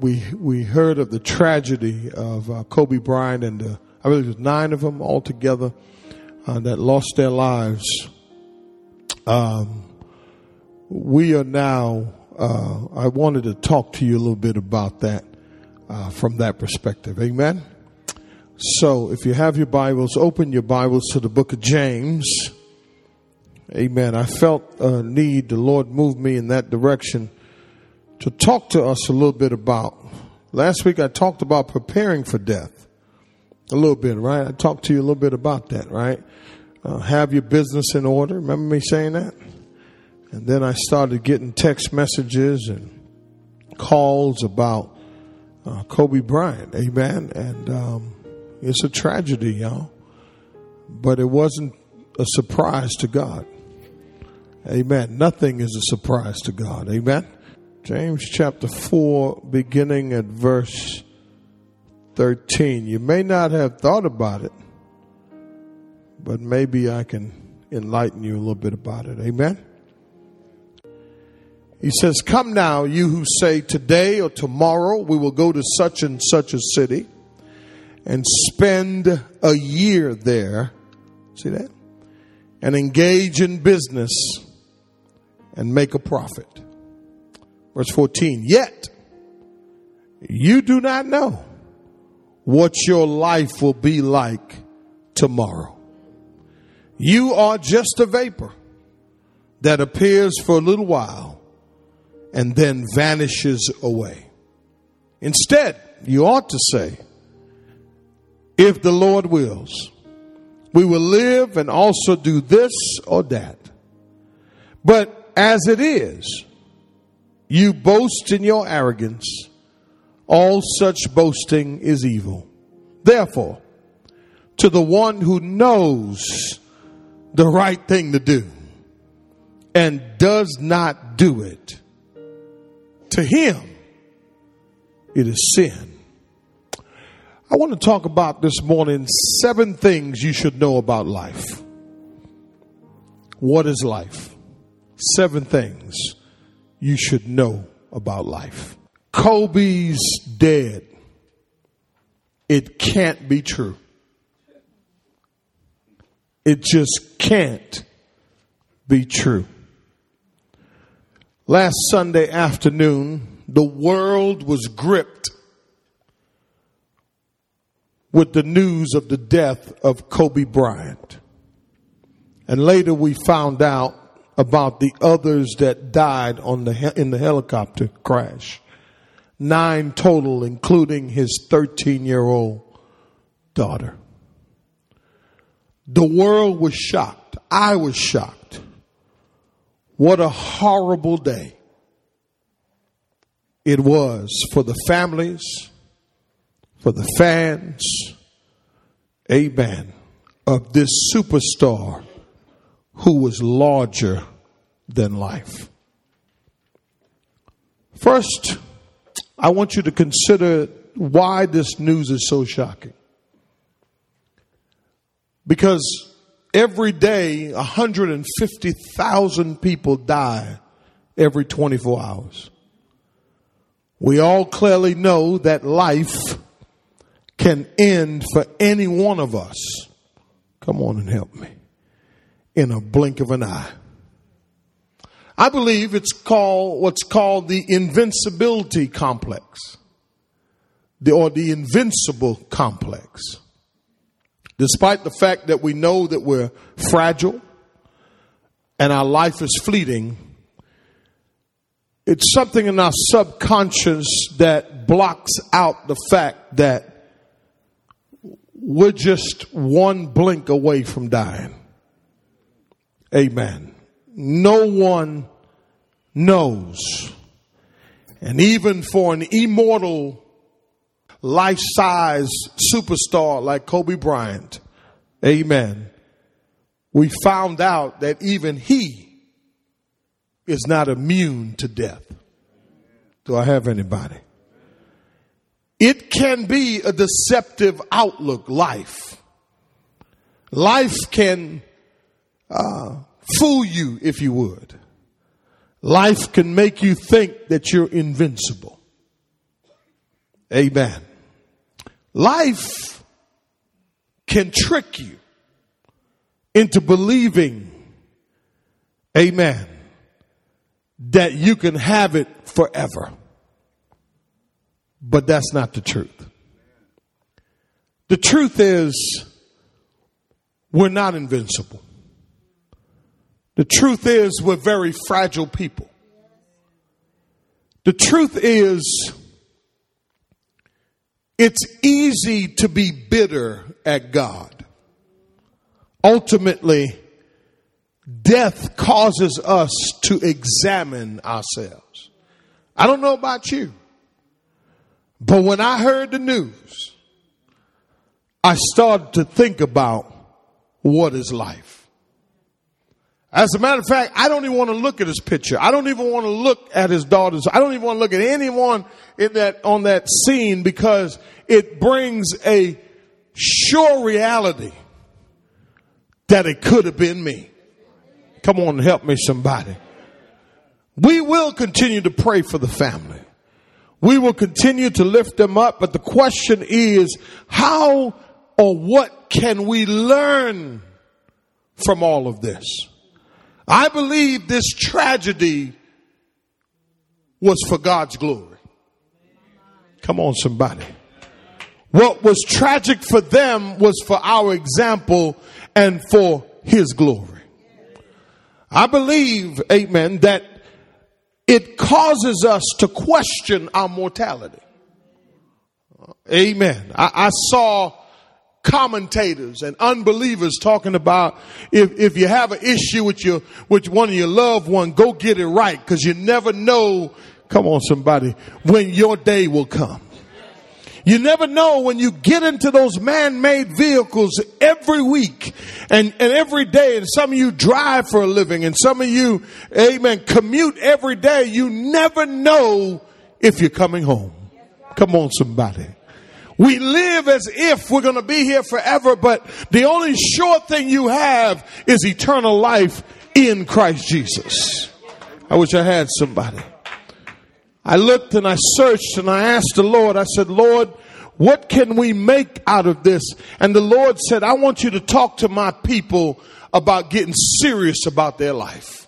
we we heard of the tragedy of uh, Kobe Bryant and the, I believe it was nine of them altogether uh, that lost their lives. Um, we are now. Uh, I wanted to talk to you a little bit about that uh, from that perspective. Amen. So, if you have your Bibles, open your Bibles to the book of James. Amen. I felt a need. The Lord moved me in that direction to talk to us a little bit about. Last week I talked about preparing for death. A little bit, right? I talked to you a little bit about that, right? Uh, have your business in order. Remember me saying that? And then I started getting text messages and calls about uh, Kobe Bryant. Amen. And um, it's a tragedy, y'all. But it wasn't a surprise to God. Amen. Nothing is a surprise to God. Amen. James chapter 4, beginning at verse 13. You may not have thought about it, but maybe I can enlighten you a little bit about it. Amen. He says, Come now, you who say today or tomorrow we will go to such and such a city and spend a year there. See that? And engage in business and make a profit. Verse 14, yet you do not know what your life will be like tomorrow. You are just a vapor that appears for a little while and then vanishes away. Instead, you ought to say, if the Lord wills, we will live and also do this or that. But as it is, you boast in your arrogance. All such boasting is evil. Therefore, to the one who knows the right thing to do and does not do it, to him it is sin. I want to talk about this morning seven things you should know about life. What is life? Seven things you should know about life. Kobe's dead. It can't be true. It just can't be true. Last Sunday afternoon, the world was gripped with the news of the death of Kobe Bryant. And later we found out about the others that died on the in the helicopter crash. Nine total, including his 13 year old daughter. The world was shocked. I was shocked. What a horrible day it was for the families, for the fans, amen, of this superstar who was larger than life. First, I want you to consider why this news is so shocking. Because every day, 150,000 people die every 24 hours. We all clearly know that life can end for any one of us. Come on and help me in a blink of an eye. I believe it's called what's called the invincibility complex, the, or the invincible complex. Despite the fact that we know that we're fragile and our life is fleeting, it's something in our subconscious that blocks out the fact that we're just one blink away from dying. Amen. No one knows. And even for an immortal, life size superstar like Kobe Bryant, amen, we found out that even he is not immune to death. Do I have anybody? It can be a deceptive outlook, life. Life can uh, fool you if you would. Life can make you think that you're invincible. Amen. Life can trick you into believing, amen, that you can have it forever. But that's not the truth. The truth is, we're not invincible. The truth is, we're very fragile people. The truth is, it's easy to be bitter at God. Ultimately, death causes us to examine ourselves. I don't know about you, but when I heard the news, I started to think about what is life. As a matter of fact, I don't even want to look at his picture. I don't even want to look at his daughters. I don't even want to look at anyone in that, on that scene because it brings a sure reality that it could have been me. Come on, help me somebody. We will continue to pray for the family. We will continue to lift them up, but the question is, how or what can we learn from all of this? I believe this tragedy was for God's glory. Come on, somebody. What was tragic for them was for our example and for His glory. I believe, amen, that it causes us to question our mortality. Amen. I, I saw commentators and unbelievers talking about if, if you have an issue with your with one of your loved one, go get it right because you never know. Come on, somebody, when your day will come. You never know when you get into those man-made vehicles every week and, and every day, and some of you drive for a living, and some of you, amen, commute every day. You never know if you're coming home. Come on, somebody. We live as if we're going to be here forever, but the only sure thing you have is eternal life in Christ Jesus. I wish I had somebody. I looked and I searched and I asked the Lord, I said, Lord, what can we make out of this? And the Lord said, I want you to talk to my people about getting serious about their life.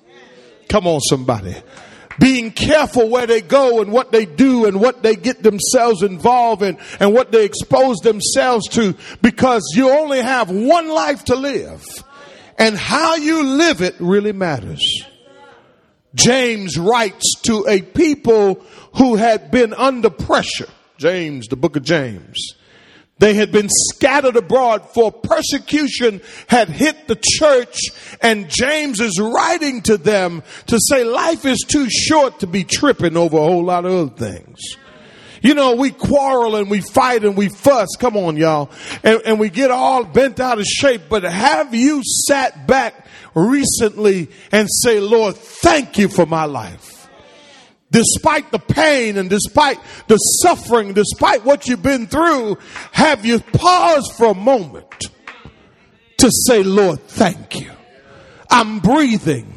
Come on, somebody being careful where they go and what they do and what they get themselves involved in and what they expose themselves to because you only have one life to live and how you live it really matters. James writes to a people who had been under pressure. James, the book of James. They had been scattered abroad for persecution had hit the church and James is writing to them to say life is too short to be tripping over a whole lot of other things. You know, we quarrel and we fight and we fuss. Come on, y'all. And, and we get all bent out of shape. But have you sat back recently and say, Lord, thank you for my life? Despite the pain and despite the suffering, despite what you've been through, have you paused for a moment to say, Lord, thank you. I'm breathing.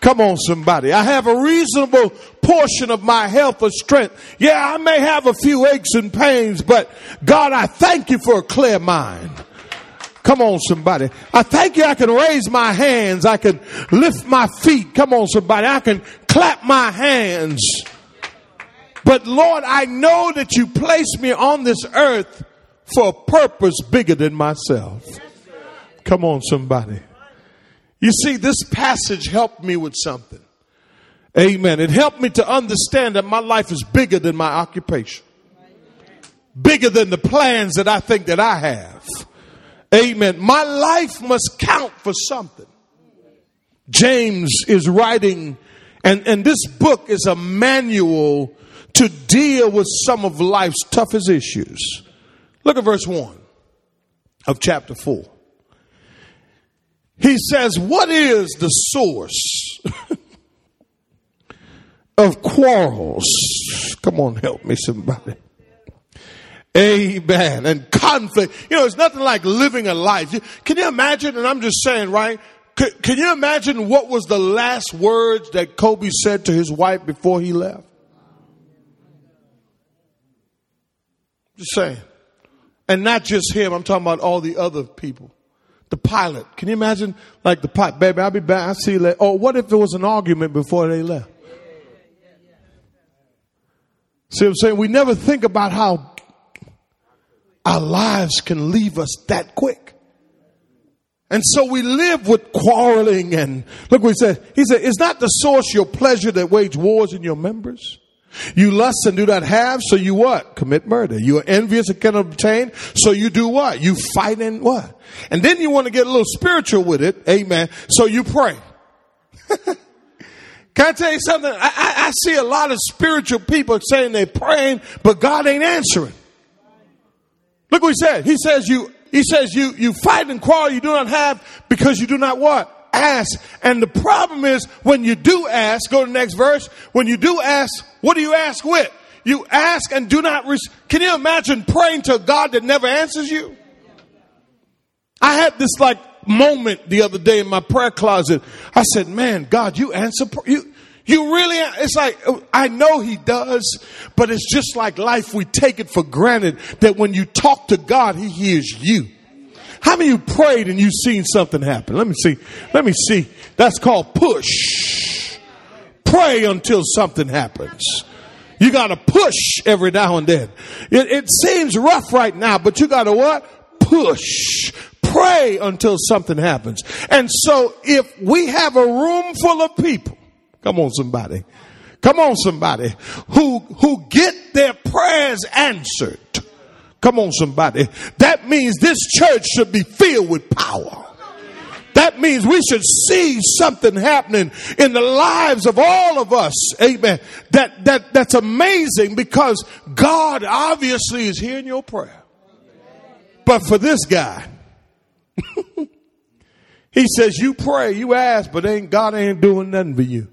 Come on, somebody. I have a reasonable portion of my health or strength. Yeah, I may have a few aches and pains, but God, I thank you for a clear mind. Come on, somebody. I thank you. I can raise my hands. I can lift my feet. Come on, somebody. I can clap my hands. But Lord, I know that you placed me on this earth for a purpose bigger than myself. Come on, somebody. You see, this passage helped me with something. Amen. It helped me to understand that my life is bigger than my occupation. Bigger than the plans that I think that I have. Amen. My life must count for something. James is writing, and, and this book is a manual to deal with some of life's toughest issues. Look at verse 1 of chapter 4. He says, What is the source of quarrels? Come on, help me, somebody. Amen. And conflict. You know, it's nothing like living a life. Can you imagine? And I'm just saying, right? Can, you imagine what was the last words that Kobe said to his wife before he left? Just saying. And not just him, I'm talking about all the other people. The pilot. Can you imagine? Like the pilot, baby, I'll be back. I'll see you later. Or what if there was an argument before they left? See what I'm saying? We never think about how our lives can leave us that quick. And so we live with quarreling and look what he said. He said, is not the source your pleasure that wage wars in your members? You lust and do not have, so you what? Commit murder. You are envious and cannot obtain, so you do what? You fight and what? And then you want to get a little spiritual with it, amen, so you pray. Can I tell you something? I, I, I see a lot of spiritual people saying they're praying, but God ain't answering. Look what he said. He says you, he says you, you fight and quarrel you do not have because you do not what? Ask. And the problem is when you do ask, go to the next verse. When you do ask, what do you ask with? You ask and do not receive. Can you imagine praying to a God that never answers you? I had this like moment the other day in my prayer closet. I said, man, God, you answer, you, you really, it's like, I know he does, but it's just like life. We take it for granted that when you talk to God, he hears you. How many you prayed and you seen something happen? Let me see. Let me see. That's called push. Pray until something happens. You gotta push every now and then. It, it seems rough right now, but you gotta what? Push. Pray until something happens. And so if we have a room full of people Come on, somebody. Come on, somebody who, who get their prayers answered. Come on, somebody. That means this church should be filled with power. That means we should see something happening in the lives of all of us. Amen. That, that, that's amazing because God obviously is hearing your prayer. But for this guy, he says, you pray, you ask, but ain't, God ain't doing nothing for you.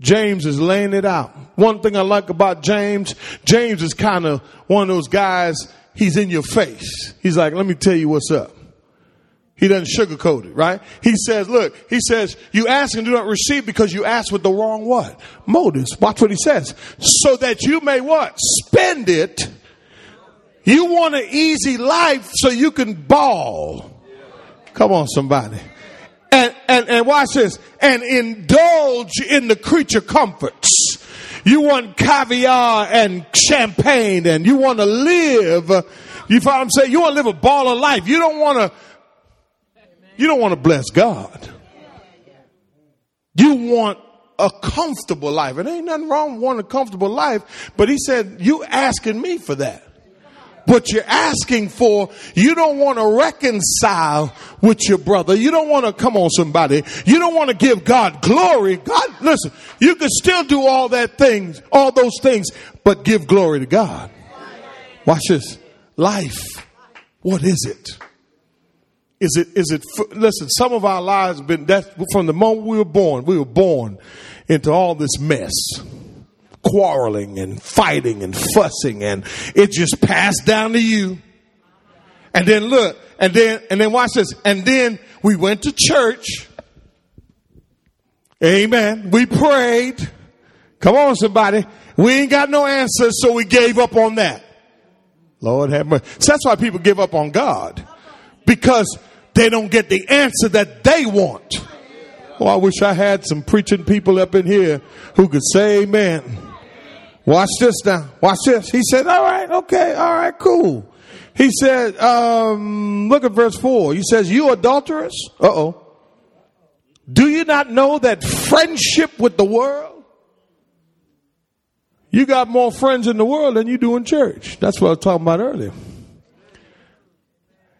James is laying it out. One thing I like about James, James is kind of one of those guys, he's in your face. He's like, let me tell you what's up. He doesn't sugarcoat it, right? He says, look, he says, you ask and do not receive because you ask with the wrong what? Motives. Watch what he says. So that you may what? Spend it. You want an easy life so you can ball. Come on, somebody and, and, and watch this, and indulge in the creature comforts. You want caviar and champagne and you want to live, you follow what I'm saying? You want to live a ball of life. You don't want to, you don't want to bless God. You want a comfortable life. It ain't nothing wrong with wanting a comfortable life, but he said, you asking me for that what you're asking for, you don't want to reconcile with your brother. You don't want to, come on somebody, you don't want to give God glory. God, listen, you can still do all that things, all those things, but give glory to God. Watch this. Life. What is it? Is it, is it, listen, some of our lives have been, that from the moment we were born, we were born into all this mess quarreling and fighting and fussing and it just passed down to you. And then look, and then, and then watch this. And then we went to church. Amen. We prayed. Come on, somebody. We ain't got no answers, so we gave up on that. Lord have mercy. So that's why people give up on God. Because they don't get the answer that they want. Oh, I wish I had some preaching people up in here who could say amen. Watch this now. Watch this. He said, all right, okay, all right, cool. He said, um, look at verse four. He says, you adulterous? Uh oh. Do you not know that friendship with the world? You got more friends in the world than you do in church. That's what I was talking about earlier.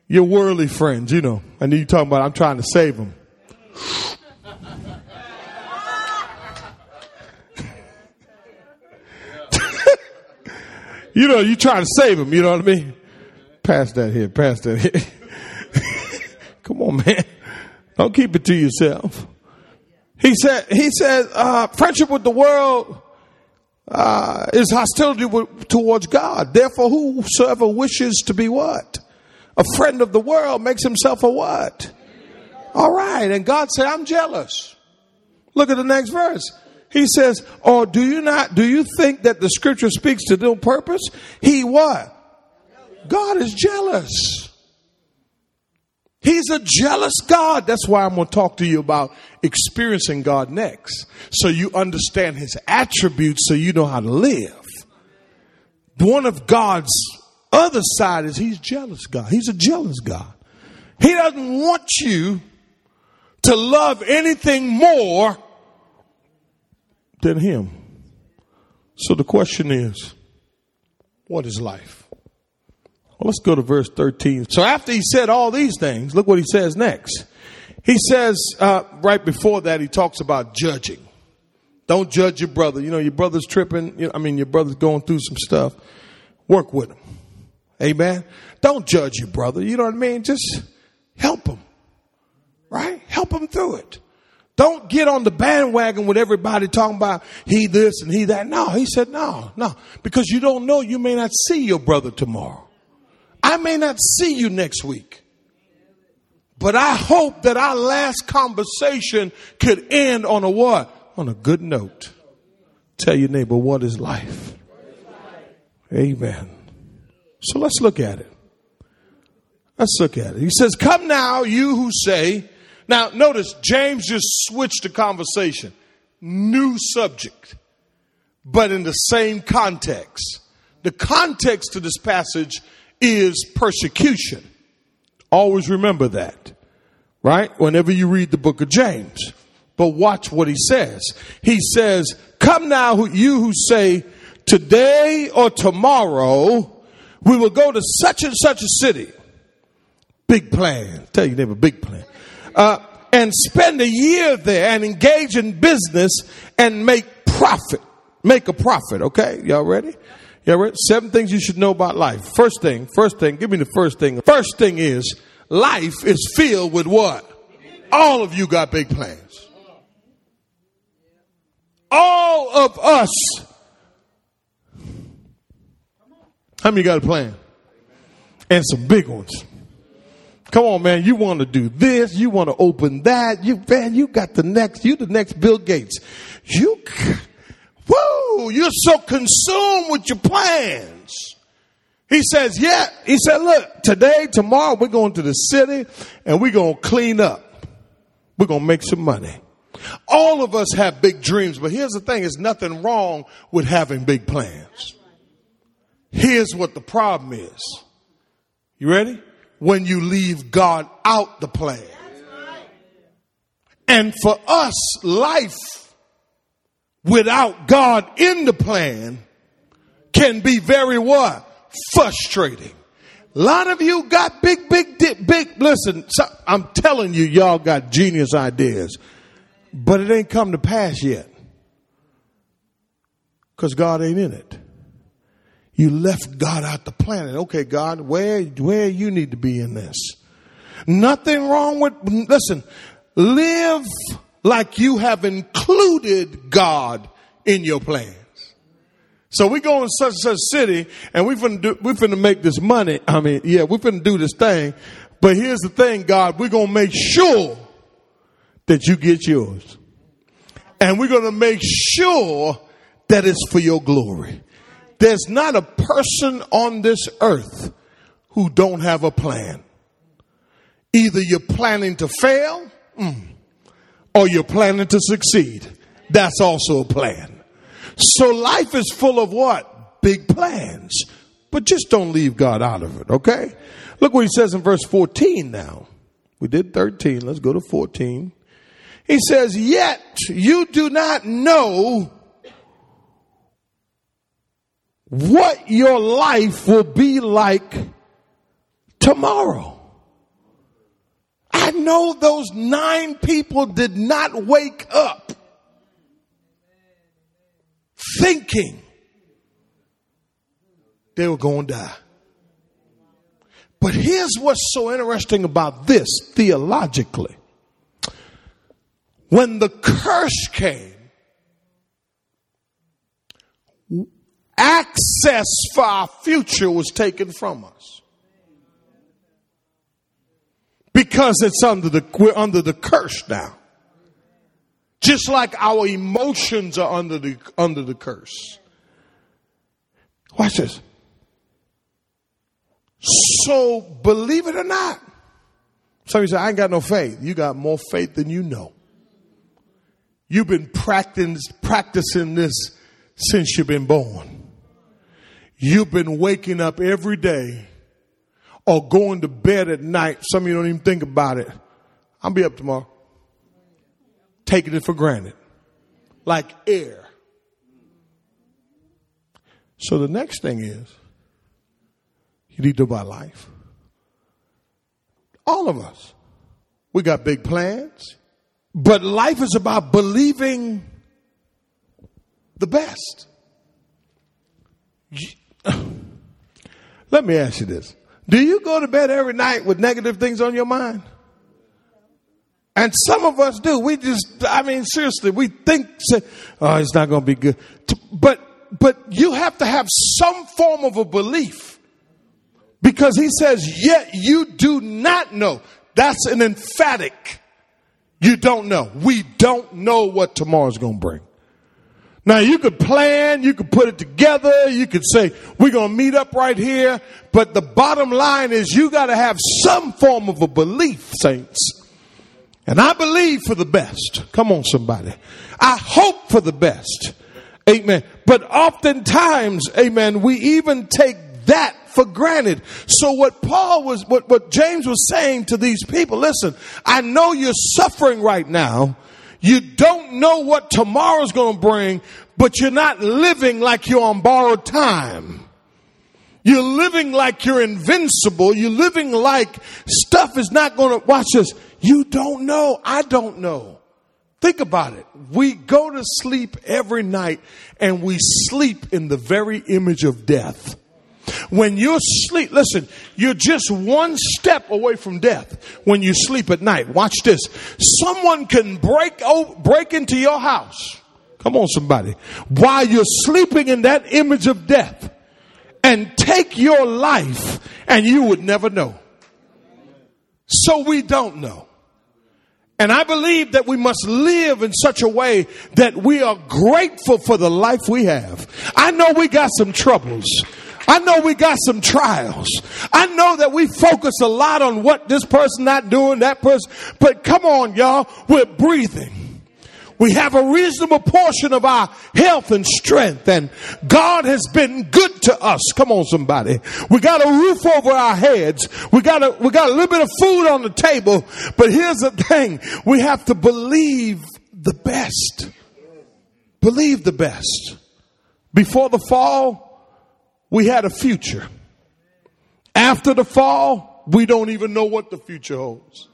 Your worldly friends, you know. And you talking about, I'm trying to save them. You know, you trying to save him, you know what I mean? Pass that here, pass that here. Come on, man. Don't keep it to yourself. He said, he said, uh, friendship with the world, uh, is hostility with, towards God. Therefore, whosoever wishes to be what? A friend of the world makes himself a what? All right. And God said, I'm jealous. Look at the next verse. He says, or do you not, do you think that the scripture speaks to no purpose? He what? God is jealous. He's a jealous God. That's why I'm going to talk to you about experiencing God next. So you understand his attributes so you know how to live. One of God's other side is he's jealous God. He's a jealous God. He doesn't want you to love anything more than him. So the question is, what is life? Well, let's go to verse 13. So after he said all these things, look what he says next. He says, uh, right before that, he talks about judging. Don't judge your brother. You know, your brother's tripping. You know, I mean, your brother's going through some stuff. Work with him. Amen. Don't judge your brother. You know what I mean? Just help him. Right? Help him through it. Don't get on the bandwagon with everybody talking about he this and he that. No, he said no, no. Because you don't know, you may not see your brother tomorrow. I may not see you next week. But I hope that our last conversation could end on a what? On a good note. Tell your neighbor, what is life? Amen. So let's look at it. Let's look at it. He says, Come now, you who say, now notice James just switched the conversation. New subject, but in the same context. The context to this passage is persecution. Always remember that, right? Whenever you read the book of James. But watch what he says. He says, Come now, you who say, Today or tomorrow, we will go to such and such a city. Big plan. Tell your neighbor, big plan. Uh, and spend a year there and engage in business and make profit. Make a profit, okay? Y'all ready? Yeah, right? Seven things you should know about life. First thing, first thing, give me the first thing. First thing is life is filled with what? All of you got big plans. All of us. How many got a plan? And some big ones. Come on, man. You want to do this. You want to open that. You, man, you got the next, you the next Bill Gates. You, Woo! You're so consumed with your plans. He says, yeah. He said, look, today, tomorrow, we're going to the city and we're going to clean up. We're going to make some money. All of us have big dreams, but here's the thing. There's nothing wrong with having big plans. Here's what the problem is. You ready? When you leave God out the plan. And for us, life without God in the plan can be very what? Frustrating. A lot of you got big, big, big, listen, I'm telling you, y'all got genius ideas, but it ain't come to pass yet. Cause God ain't in it. You left God out the planet. Okay, God, where, where you need to be in this? Nothing wrong with, listen, live like you have included God in your plans. So we go in such and such city and we finna do, we finna make this money. I mean, yeah, we finna do this thing. But here's the thing, God, we're gonna make sure that you get yours. And we're gonna make sure that it's for your glory. There's not a person on this earth who don't have a plan. Either you're planning to fail, mm, or you're planning to succeed. That's also a plan. So life is full of what? Big plans. But just don't leave God out of it, okay? Look what he says in verse 14 now. We did 13. Let's go to 14. He says, Yet you do not know what your life will be like tomorrow. I know those nine people did not wake up thinking they were going to die. But here's what's so interesting about this theologically. When the curse came, access for our future was taken from us. because it's under the we're under the curse now. Just like our emotions are under the, under the curse. Watch this. So believe it or not, some of you say, I ain't got no faith. You got more faith than you know. You've been practicing, practicing this since you've been born. You've been waking up every day or going to bed at night. Some of you don't even think about it. I'll be up tomorrow. Taking it for granted. Like air. So the next thing is, you need to buy life. All of us. We got big plans. But life is about believing the best. Let me ask you this. Do you go to bed every night with negative things on your mind? And some of us do. We just, I mean, seriously, we think, oh, it's not going to be good. But, but you have to have some form of a belief because he says, yet you do not know. That's an emphatic. You don't know. We don't know what tomorrow's going to bring. Now you could plan, you could put it together, you could say, we're going to meet up right here. But the bottom line is you got to have some form of a belief, saints. And I believe for the best. Come on, somebody. I hope for the best. Amen. But oftentimes, amen, we even take that for granted. So what Paul was, what, what James was saying to these people, listen, I know you're suffering right now. You don't know what tomorrow's going to bring, but you're not living like you're on borrowed time. You're living like you're invincible. You're living like stuff is not going to, watch this. You don't know. I don't know. Think about it. We go to sleep every night and we sleep in the very image of death. When you sleep, listen, you're just one step away from death when you sleep at night. Watch this. Someone can break, break into your house. Come on, somebody. While you're sleeping in that image of death and take your life and you would never know. So we don't know. And I believe that we must live in such a way that we are grateful for the life we have. I know we got some troubles. I know we got some trials. I know that we focus a lot on what this person not doing, that person, but come on, y'all, we're breathing. We have a reasonable portion of our health and strength and God has been good to us. Come on, somebody. We got a roof over our heads. We got a, we got a little bit of food on the table. But here's the thing. We have to believe the best. Believe the best. Before the fall, we had a future. After the fall, we don't even know what the future holds.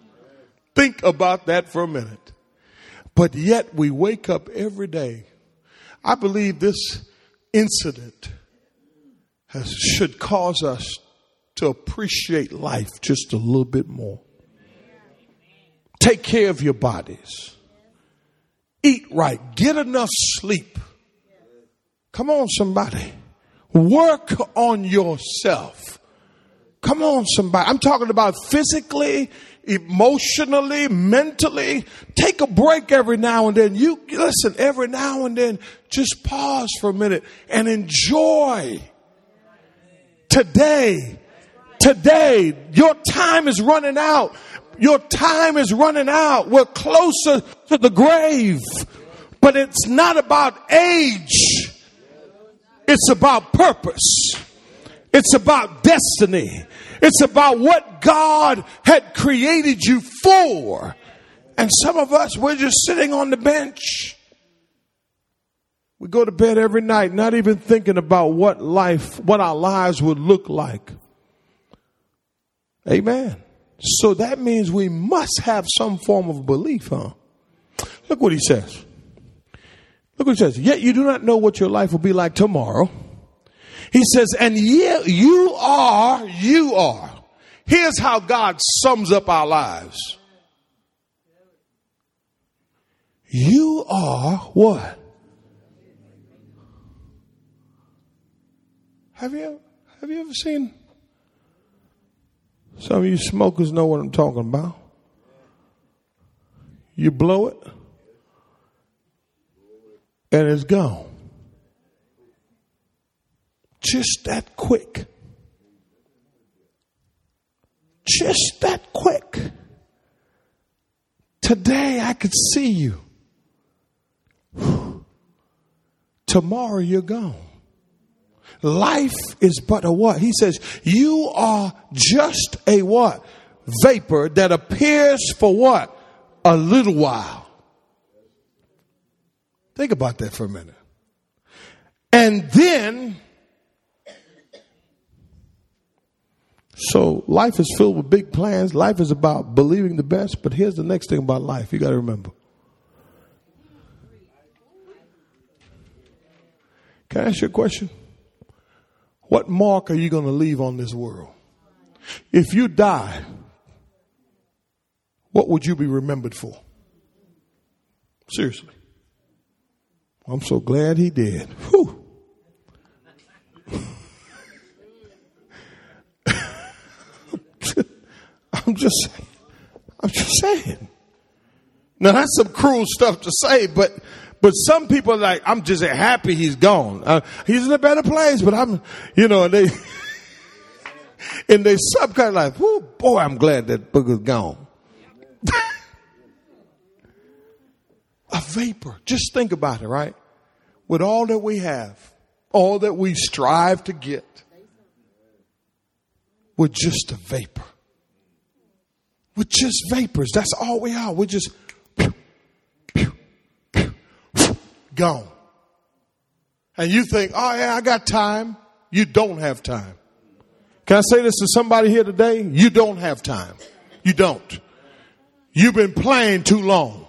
Think about that for a minute. But yet we wake up every day. I believe this incident has, should cause us to appreciate life just a little bit more. Take care of your bodies. Eat right. Get enough sleep. Come on, somebody. Work on yourself. Come on, somebody. I'm talking about physically, emotionally, mentally. Take a break every now and then. You listen, every now and then, just pause for a minute and enjoy. Today, today, your time is running out. Your time is running out. We're closer to the grave. But it's not about age. It's about purpose. It's about destiny. It's about what God had created you for. And some of us, we're just sitting on the bench. We go to bed every night, not even thinking about what life, what our lives would look like. Amen. So that means we must have some form of belief, huh? Look what he says. Look what he says. Yet you do not know what your life will be like tomorrow. He says, and ye, you are, you are. Here's how God sums up our lives. You are what? Have you have you ever seen? Some of you smokers know what I'm talking about. You blow it, and it's gone. Just that quick. Just that quick. Today I could see you. Tomorrow you're gone. Life is but a what? He says, you are just a what? Vapor that appears for what? A little while. Think about that for a minute. And then, so life is filled with big plans. Life is about believing the best. But here's the next thing about life you got to remember. Can I ask you a question? What mark are you going to leave on this world? If you die, what would you be remembered for? Seriously. I'm so glad he did. Whew. I'm just. I'm just saying. Now that's some cruel stuff to say, but but some people are like, I'm just happy he's gone. Uh, he's in a better place, but I'm, you know, and they, and they of like, oh boy, I'm glad that booger's gone. a vapor. Just think about it, right? With all that we have, all that we strive to get, we're just a vapor. We're just vapors. That's all we are. We're just gone. And you think, oh yeah, I got time. You don't have time. Can I say this to somebody here today? You don't have time. You don't. You've been playing too long.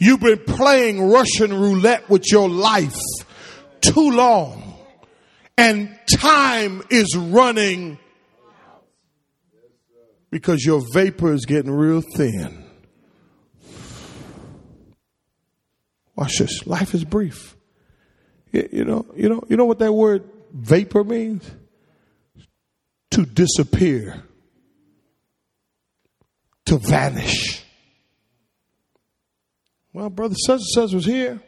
You've been playing Russian roulette with your life too long. And time is running because your vapor is getting real thin. Watch this. Life is brief. You know, you know, you know what that word vapor means? To disappear. To vanish. Well, brother such and such was here.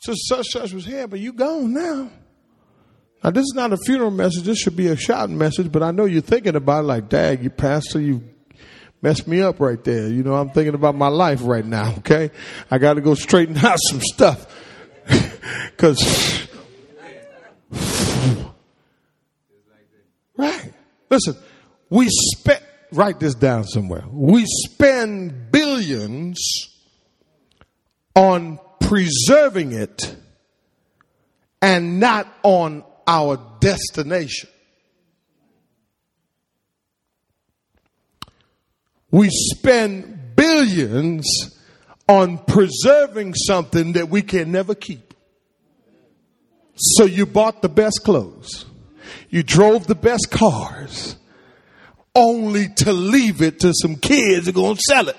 Such and such, was here, but you gone now. Now this is not a funeral message. This should be a shouting message, but I know you're thinking about it like, Dad, you pastor, you messed me up right there. You know, I'm thinking about my life right now, okay? I got to go straighten out some stuff. Because, right. Listen, we spend, write this down somewhere. We spend billions on preserving it and not on our destination. we spend billions on preserving something that we can never keep. So you bought the best clothes. You drove the best cars only to leave it to some kids who are going to sell it.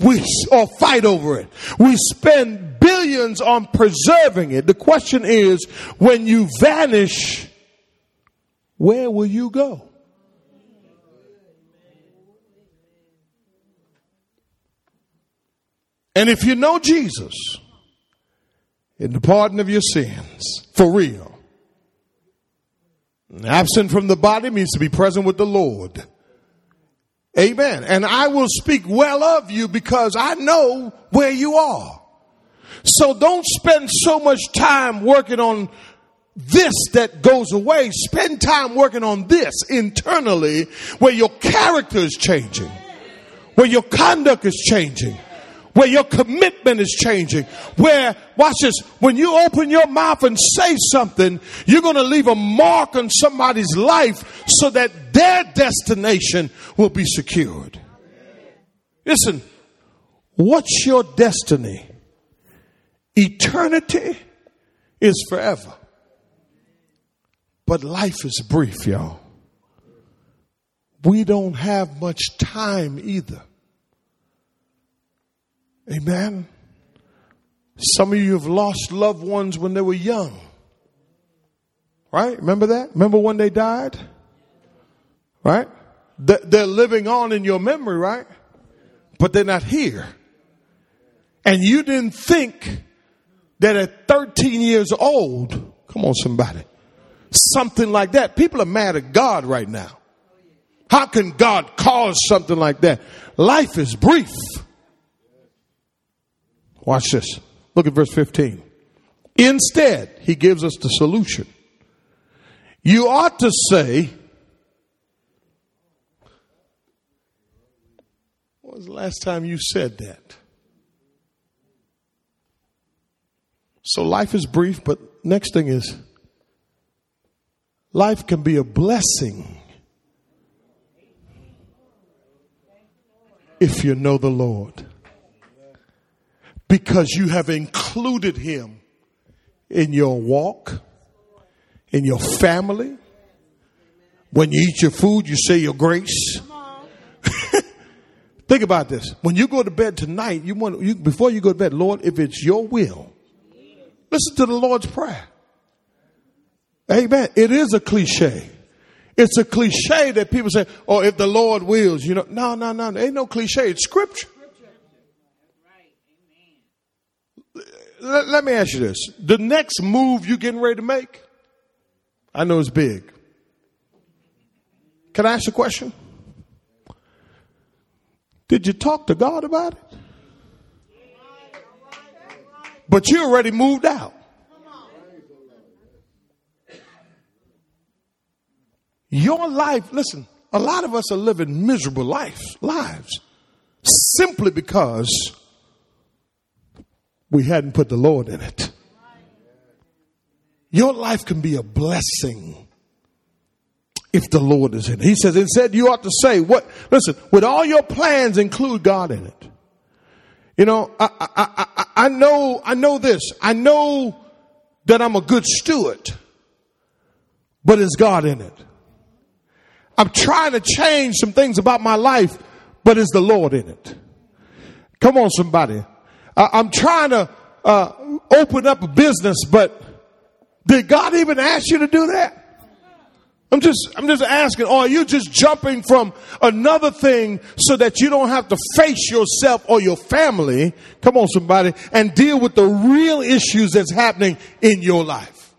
We, or fight over it. We spend billions on preserving it. The question is, when you vanish, where will you go? And if you know Jesus in the pardon of your sins, for real, absent from the body means to be present with the Lord. Amen. And I will speak well of you because I know where you are. So don't spend so much time working on this that goes away. Spend time working on this internally where your character is changing, where your conduct is changing where your commitment is changing, where, watch this, when you open your mouth and say something, you're going to leave a mark on somebody's life so that their destination will be secured. Listen, what's your destiny? Eternity is forever. But life is brief, y'all. We don't have much time either. Amen. Some of you have lost loved ones when they were young. Right? Remember that? Remember when they died? Right? They're living on in your memory, right? But they're not here. And you didn't think that at 13 years old, come on, somebody, something like that. People are mad at God right now. How can God cause something like that? Life is brief. Watch this. Look at verse 15. Instead, he gives us the solution. You ought to say, When was the last time you said that? So life is brief, but next thing is life can be a blessing if you know the Lord. Because you have included him in your walk, in your family. When you eat your food, you say your grace. Think about this. When you go to bed tonight, you want you, before you go to bed, Lord, if it's your will, listen to the Lord's prayer. Amen. It is a cliche. It's a cliche that people say, "Oh, if the Lord wills," you know. No, no, no. Ain't no cliche. It's scripture. Let, let me ask you this: the next move you're getting ready to make, I know it's big. Can I ask a question? Did you talk to God about it? But you already moved out. Your life, listen, a lot of us are living miserable lives, lives simply because we hadn't put the Lord in it. Your life can be a blessing if the Lord is in it. He says, instead, you ought to say, what, listen, with all your plans, include God in it. You know, I, I, I, I know, I know this. I know that I'm a good steward, but is God in it? I'm trying to change some things about my life, but is the Lord in it? Come on, somebody. I'm trying to uh, open up a business, but did God even ask you to do that? I'm just, I'm just asking, or are you just jumping from another thing so that you don't have to face yourself or your family? Come on, somebody, and deal with the real issues that's happening in your life.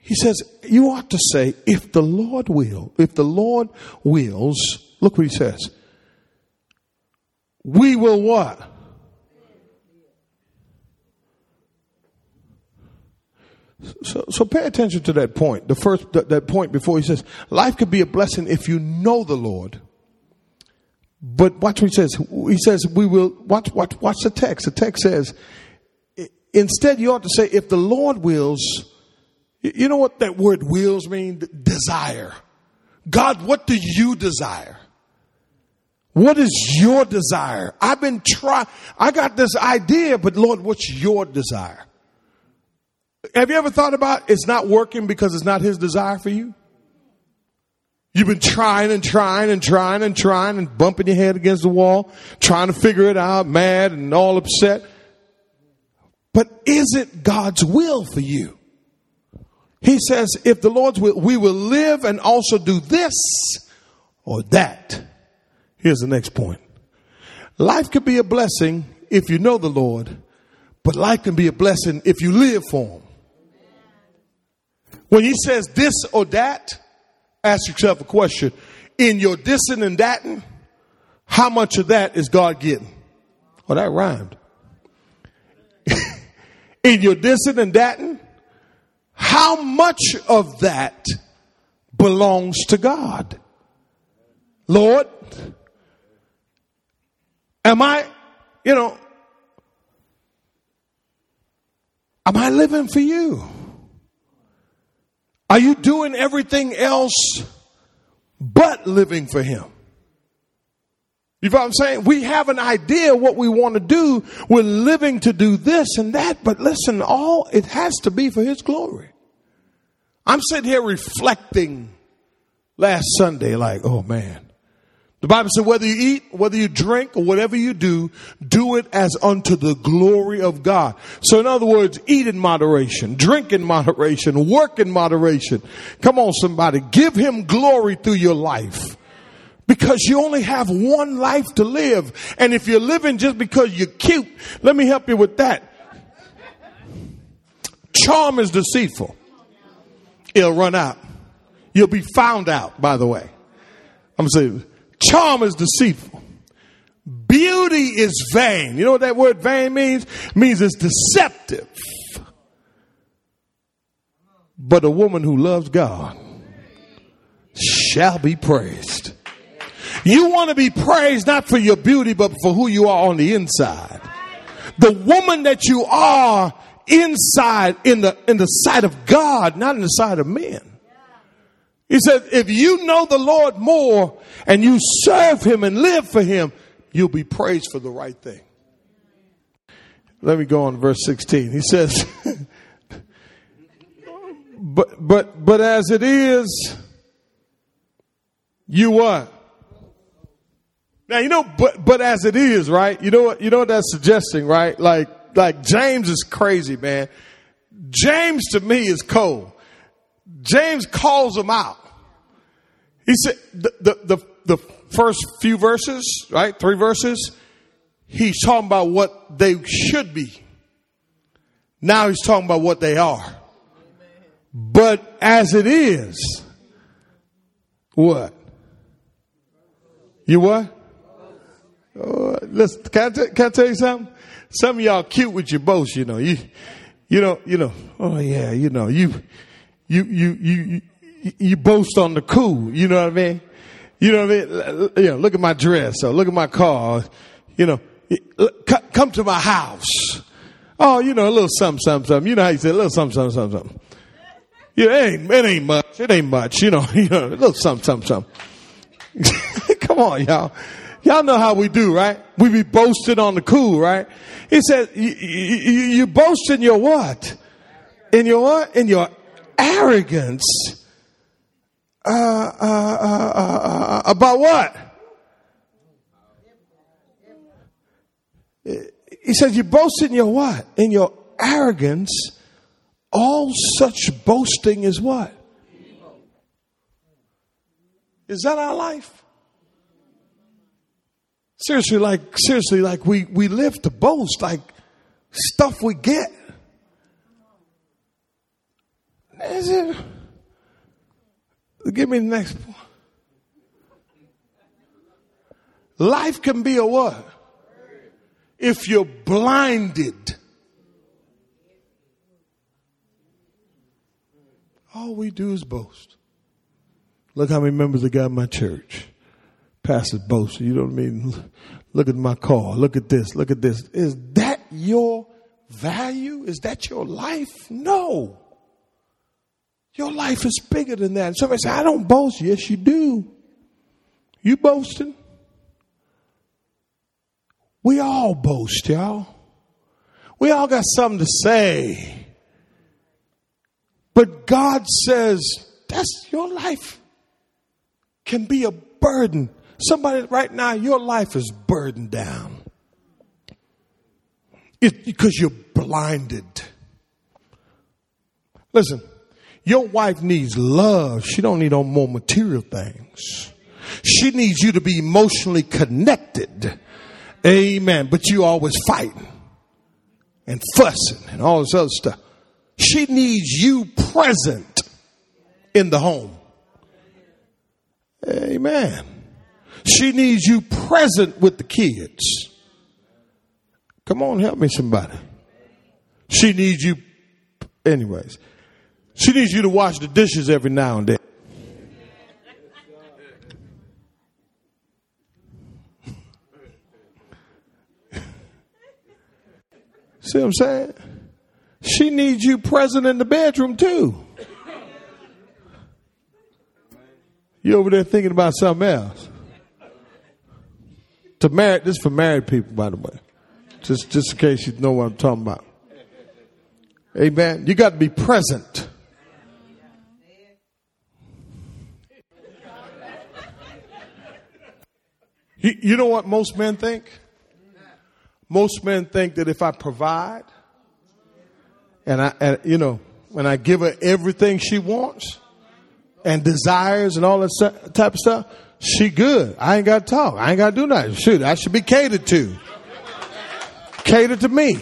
He says, you ought to say, if the Lord will, if the Lord wills, look what he says. We will what? So, so pay attention to that point. The first, that, that point before he says, life could be a blessing if you know the Lord. But watch what he says. He says, we will, watch, watch, watch the text. The text says, instead you ought to say, if the Lord wills, you know what that word wills mean? Desire. God, what do you desire? What is your desire? I've been trying, I got this idea, but Lord, what's your desire? Have you ever thought about it's not working because it's not his desire for you? You've been trying and trying and trying and trying and bumping your head against the wall, trying to figure it out, mad and all upset. But is it God's will for you? He says, if the Lord's will, we will live and also do this or that. Here's the next point. Life can be a blessing if you know the Lord, but life can be a blessing if you live for Him. When he says this or that, ask yourself a question. In your dissing and dating, how much of that is God getting? Well, that rhymed. In your dissing and dating, how much of that belongs to God? Lord, am I, you know, am I living for you? Are you doing everything else but living for Him? You know what I'm saying? We have an idea what we want to do. We're living to do this and that, but listen, all it has to be for His glory. I'm sitting here reflecting last Sunday, like, oh man, the Bible said, whether you eat, whether you drink, or whatever you do, do it as unto the glory of God. So in other words, eat in moderation, drink in moderation, work in moderation. Come on, somebody. Give him glory through your life. Because you only have one life to live. And if you're living just because you're cute, let me help you with that. Charm is deceitful. It'll run out. You'll be found out, by the way. I'm saying charm is deceitful. Beauty is vain. You know what that word vain means? It means it's deceptive. But a woman who loves God shall be praised. You want to be praised not for your beauty, but for who you are on the inside. The woman that you are inside in the, in the sight of God, not in the sight of men. He said, if you know the Lord more and you serve him and live for him, you'll be praised for the right thing. Let me go on verse 16. He says, but, but, but as it is, you what? Now, you know, but, but as it is, right? You know what, you know what that's suggesting, right? Like, like James is crazy, man. James to me is cold. James calls him out. He said the, the, the, the first few verses, right? Three verses. He's talking about what they should be. Now he's talking about what they are. But as it is, what? You what? Oh, listen, can I, t- can I tell you something? Some of y'all cute with your boast, you know. You, you know, you know. Oh yeah, you know. You, you, you, you, you, boast on the cool. You know what I mean? You know what I mean? You know, look at my dress or look at my car. You know, come to my house. Oh, you know, a little something, something, something. You know how you say a little something, something, something. Yeah, it ain't, it ain't much. It ain't much. You know, you know, a little something, something, something. Come on, y'all. Y'all know how we do, right? We be boasting on the cool, right? He said, you, you, you boast in your what? In your what? In your arrogance. Uh, uh, uh, uh, about what? He says, you boast in your what? In your arrogance. All such boasting is what? Is that our life? Seriously, like, seriously, like we, we live to boast, like stuff we get. Is it? Give me the next one. Life can be a what? If you're blinded. All we do is boast. Look how many members I got in my church. Pastor boast. You know what I mean? Look at my car. Look at this. Look at this. Is that your value? Is that your life? No. Your life is bigger than that. somebody say, I don't boast. Yes, you do. You boasting? We all boast, y'all. We all got something to say. But God says, that's your life can be a burden Somebody right now, your life is burdened down. because you're blinded. Listen, your wife needs love. She don't need no more material things. She needs you to be emotionally connected. Amen. But you always fighting and fussing and all this other stuff. She needs you present in the home. Amen. She needs you present with the kids. Come on, help me somebody. She needs you, anyways. She needs you to wash the dishes every now and then. See what I'm saying? She needs you present in the bedroom too. You over there thinking about something else. To married, this is for married people, by the way. Just, just in case you know what I'm talking about. Amen. You got to be present. You, you know what most men think? Most men think that if I provide and I, and, you know, when I give her everything she wants and desires and all that type of stuff, She good. I ain't got to talk. I ain't got to do nothing. Shoot, I should be catered to. Cater to me.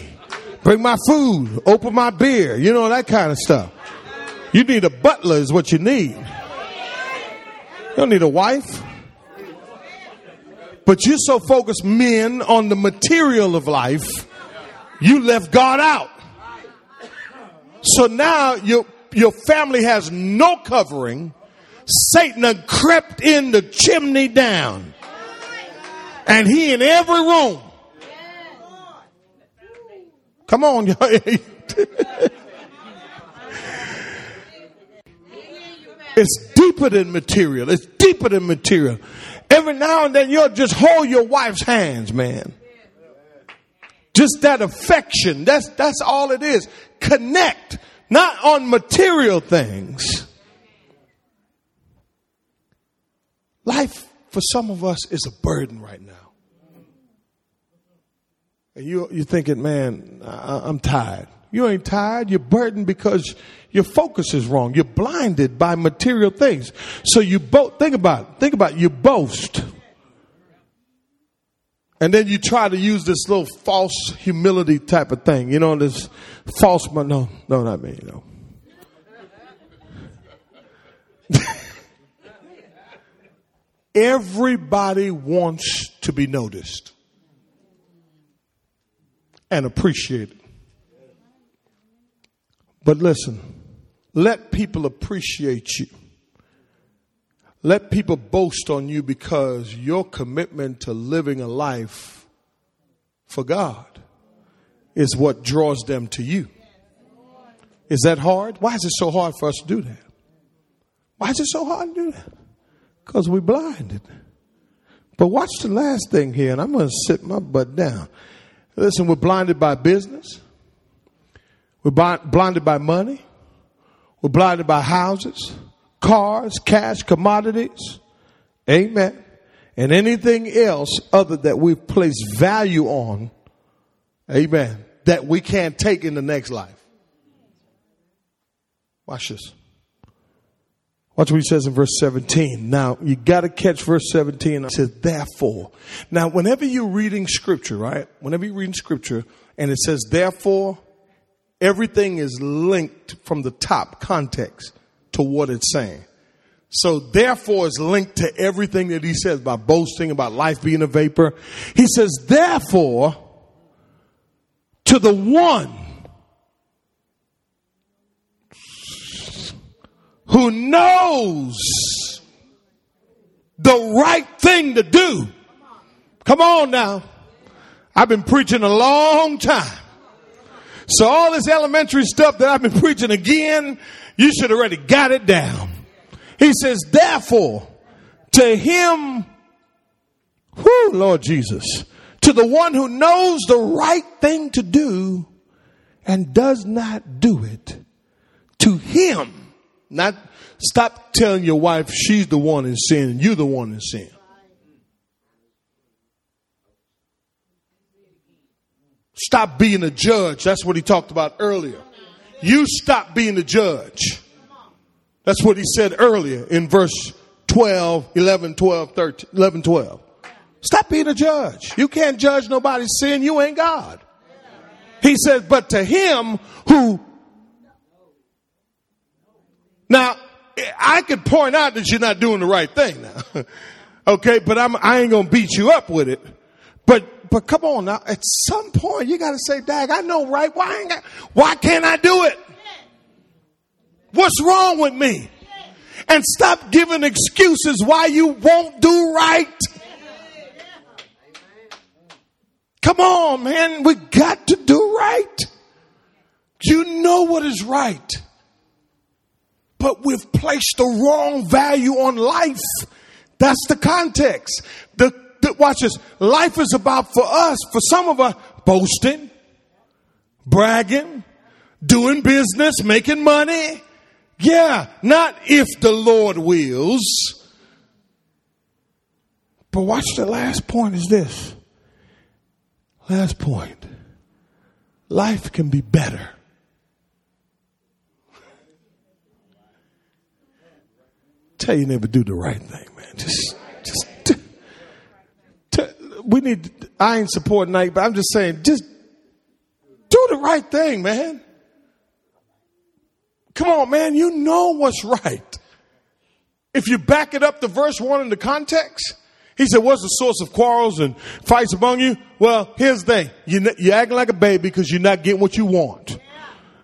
Bring my food. Open my beer. You know, that kind of stuff. You need a butler is what you need. You don't need a wife. But you're so focused, men, on the material of life, you left God out. So now your, your family has no covering. Satan crept in the chimney down. And he in every room. Come on, y'all. it's deeper than material. It's deeper than material. Every now and then you'll just hold your wife's hands, man. Just that affection. That's, that's all it is. Connect, not on material things. Life for some of us is a burden right now. And you, you're thinking, man, I, I'm tired. You ain't tired. You're burdened because your focus is wrong. You're blinded by material things. So you both, think about it. Think about it. You boast. And then you try to use this little false humility type of thing. You know, this false, no, no, not me, you know. Everybody wants to be noticed and appreciated. But listen, let people appreciate you. Let people boast on you because your commitment to living a life for God is what draws them to you. Is that hard? Why is it so hard for us to do that? Why is it so hard to do that? Because we're blinded. But watch the last thing here, and I'm going to sit my butt down. Listen, we're blinded by business. We're blinded by money. We're blinded by houses cars, cash, commodities. Amen. And anything else other that we place value on. Amen. That we can't take in the next life. Watch this. Watch what he says in verse 17. Now, you got to catch verse 17. It says, therefore. Now, whenever you're reading scripture, right? Whenever you're reading scripture and it says, therefore, everything is linked from the top context to what it's saying. So therefore is linked to everything that he says about boasting, about life being a vapor. He says, therefore, to the one who knows the right thing to do. Come on now. I've been preaching a long time. So all this elementary stuff that I've been preaching again, you should already got it down. He says, therefore, to him, who, Lord Jesus, to the one who knows the right thing to do and does not do it, to him, not stop telling your wife she's the one in sin and you're the one in sin. Stop being a judge. That's what he talked about earlier. You stop being a judge. That's what he said earlier in verse 12, 11, 12, 13, 11, 12. Stop being a judge. You can't judge nobody's sin. You ain't God. He says, but to him who now I could point out that you're not doing the right thing now. okay, but I'm I ain't gonna beat you up with it. But but come on now, at some point you gotta say, Dag, I know right. Why ain't I, why can't I do it? What's wrong with me? And stop giving excuses why you won't do right. Come on, man. We got to do right. You know what is right. But we've placed the wrong value on life. That's the context. The, the, watch this. Life is about for us, for some of us, boasting, bragging, doing business, making money, yeah, not if the Lord wills. But watch the last point is this. Last point. Life can be better. Tell you never do the right thing, man. Just we need, I ain't supporting Nike, but I'm just saying, just do the right thing, man. Come on, man, you know what's right. If you back it up to verse 1 in the context, he said, What's the source of quarrels and fights among you? Well, here's the thing you, you're acting like a baby because you're not getting what you want.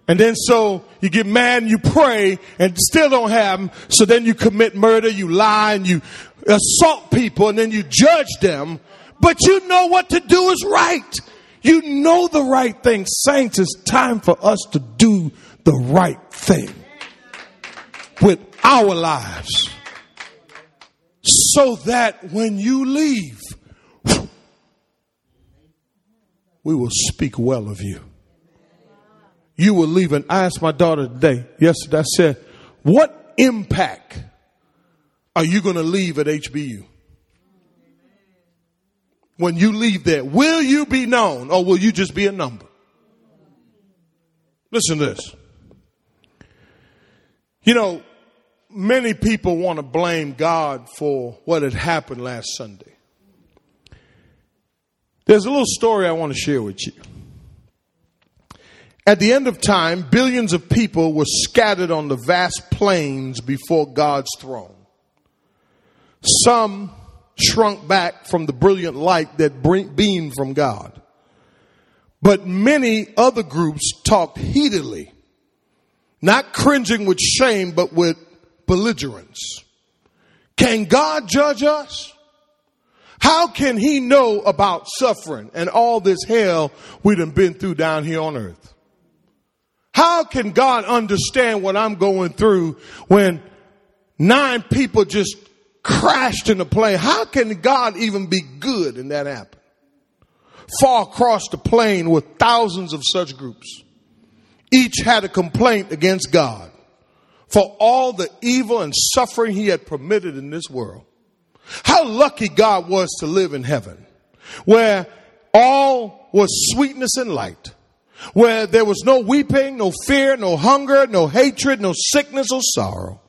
And then so you get mad and you pray and still don't have them. So then you commit murder, you lie and you assault people and then you judge them. But you know what to do is right. You know the right thing. Saints, it's time for us to do the right thing with our lives so that when you leave, we will speak well of you. You will leave. And I asked my daughter today, yesterday, I said, What impact are you going to leave at HBU? When you leave there, will you be known or will you just be a number? Listen to this. You know, many people want to blame God for what had happened last Sunday. There's a little story I want to share with you. At the end of time, billions of people were scattered on the vast plains before God's throne. Some shrunk back from the brilliant light that beamed from God. But many other groups talked heatedly, not cringing with shame, but with belligerence. Can God judge us? How can he know about suffering and all this hell we have been through down here on earth? How can God understand what I'm going through when nine people just crashed in a plane? How can God even be good in that happen? Far across the plain with thousands of such groups. Each had a complaint against God for all the evil and suffering he had permitted in this world. How lucky God was to live in heaven, where all was sweetness and light, where there was no weeping, no fear, no hunger, no hatred, no sickness or sorrow.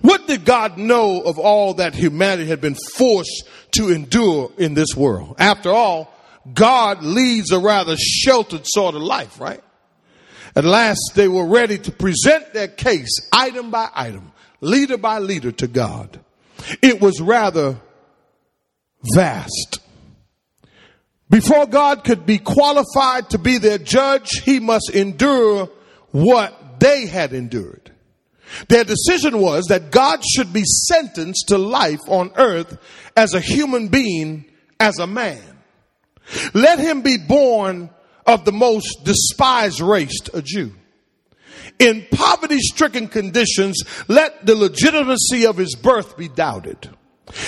What did God know of all that humanity had been forced to endure in this world? After all, God leads a rather sheltered sort of life, right? At last, they were ready to present their case item by item, leader by leader to God. It was rather vast. Before God could be qualified to be their judge, he must endure what they had endured. Their decision was that God should be sentenced to life on earth as a human being, as a man. Let him be born of the most despised race, a Jew. In poverty stricken conditions, let the legitimacy of his birth be doubted.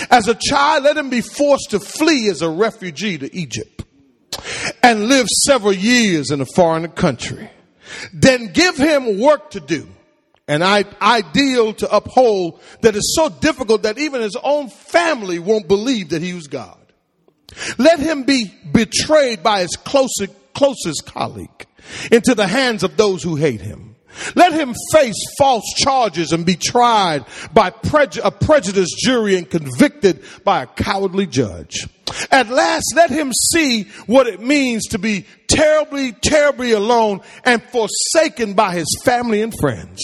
As a child, let him be forced to flee as a refugee to Egypt and live several years in a foreign country. Then give him work to do, an ideal to uphold that is so difficult that even his own family won't believe that he was God. Let him be betrayed by his closest, closest colleague into the hands of those who hate him. Let him face false charges and be tried by a prejudiced jury and convicted by a cowardly judge. At last, let him see what it means to be terribly, terribly alone and forsaken by his family and friends.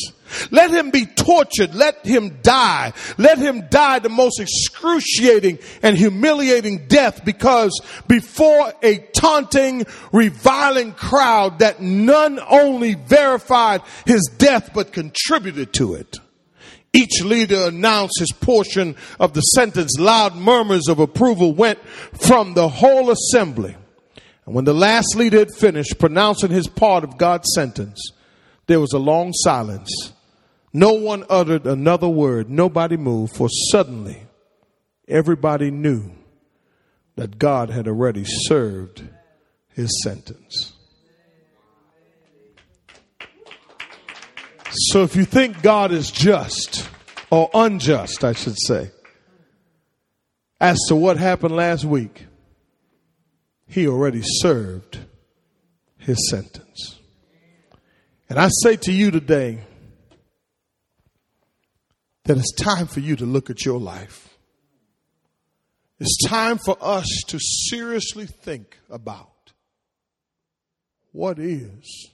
Let him be tortured. Let him die. Let him die the most excruciating and humiliating death because before a taunting, reviling crowd that none only verified his death but contributed to it. Each leader announced his portion of the sentence. Loud murmurs of approval went from the whole assembly. And when the last leader had finished pronouncing his part of God's sentence, there was a long silence. No one uttered another word. Nobody moved, for suddenly everybody knew that God had already served his sentence. So if you think God is just, or unjust, I should say, as to what happened last week, he already served his sentence. And I say to you today, that it's time for you to look at your life. It's time for us to seriously think about what is.